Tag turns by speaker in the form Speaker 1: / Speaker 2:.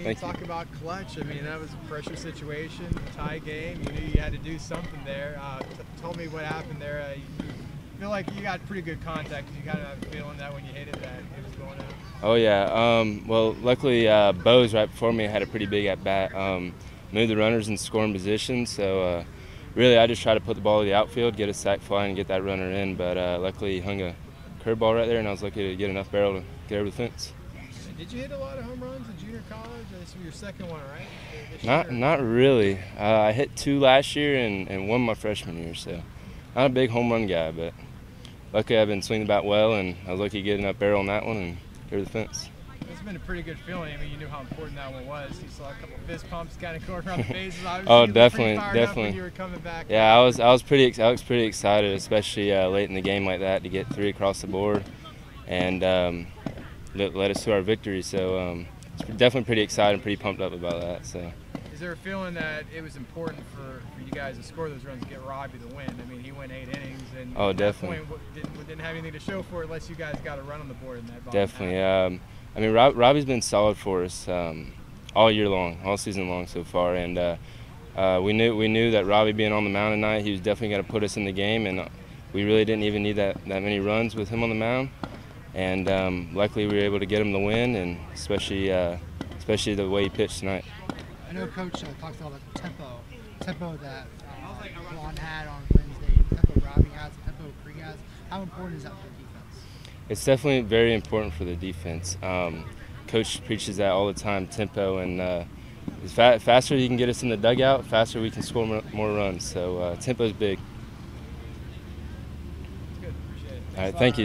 Speaker 1: mean,
Speaker 2: Thank
Speaker 1: talk
Speaker 2: you.
Speaker 1: about clutch. I mean, that was a pressure situation, tie game. You knew you had to do something there. Uh, tell me what happened there. You feel like you got pretty good contact. You kind of a feeling that when you hit it, that it was going out.
Speaker 2: Oh yeah. Um, well, luckily uh, Bose right before me had a pretty big at bat. Um, moved the runners in scoring position. So uh, really, I just tried to put the ball to the outfield, get a sac fly, and get that runner in. But uh, luckily, he hung a curveball right there, and I was lucky to get enough barrel to get over the fence.
Speaker 1: Did you hit a lot of home runs in junior college? This was your second one, right?
Speaker 2: Not not really. Uh, I hit two last year and, and one my freshman year. So not a big home run guy, but luckily I've been swinging the bat well, and I was lucky getting get enough barrel on that one and over the fence.
Speaker 1: It's been a pretty good feeling. I mean, you knew how important that one was. You saw a couple fist pumps kind of going around the bases. Obviously,
Speaker 2: Oh,
Speaker 1: you looked
Speaker 2: definitely,
Speaker 1: up
Speaker 2: definitely.
Speaker 1: you were coming back.
Speaker 2: Yeah, I was I was pretty ex- I was pretty excited, especially uh, late in the game like that, to get three across the board, and um, let, led us to our victory. So um, it's definitely pretty excited, and pretty pumped up about that. So
Speaker 1: Is there a feeling that it was important for, for you guys to score those runs to get Robbie the win? I mean, he went eight innings, and
Speaker 2: Oh,
Speaker 1: at that
Speaker 2: definitely.
Speaker 1: point, didn't, didn't have anything to show for it unless you guys got a run on the board in that
Speaker 2: definitely, um, I mean, Rob, Robbie's been solid for us um, all year long, all season long so far, and uh, uh, we knew we knew that Robbie being on the mound tonight, he was definitely going to put us in the game, and we really didn't even need that that many runs with him on the mound, and um, luckily we were able to get him the win, and especially uh, especially the way he pitched tonight.
Speaker 3: I know Coach uh, talks a lot about the tempo, tempo that uh, Juan had on Wednesday, tempo Robbie has, the tempo Krieg has. How important is that for the defense?
Speaker 2: It's definitely very important for the defense. Um, Coach preaches that all the time, tempo, and uh, as fa- faster you can get us in the dugout, faster we can score more, more runs. So uh, tempo is big.
Speaker 1: It's good. Appreciate it.
Speaker 2: All right, thank you.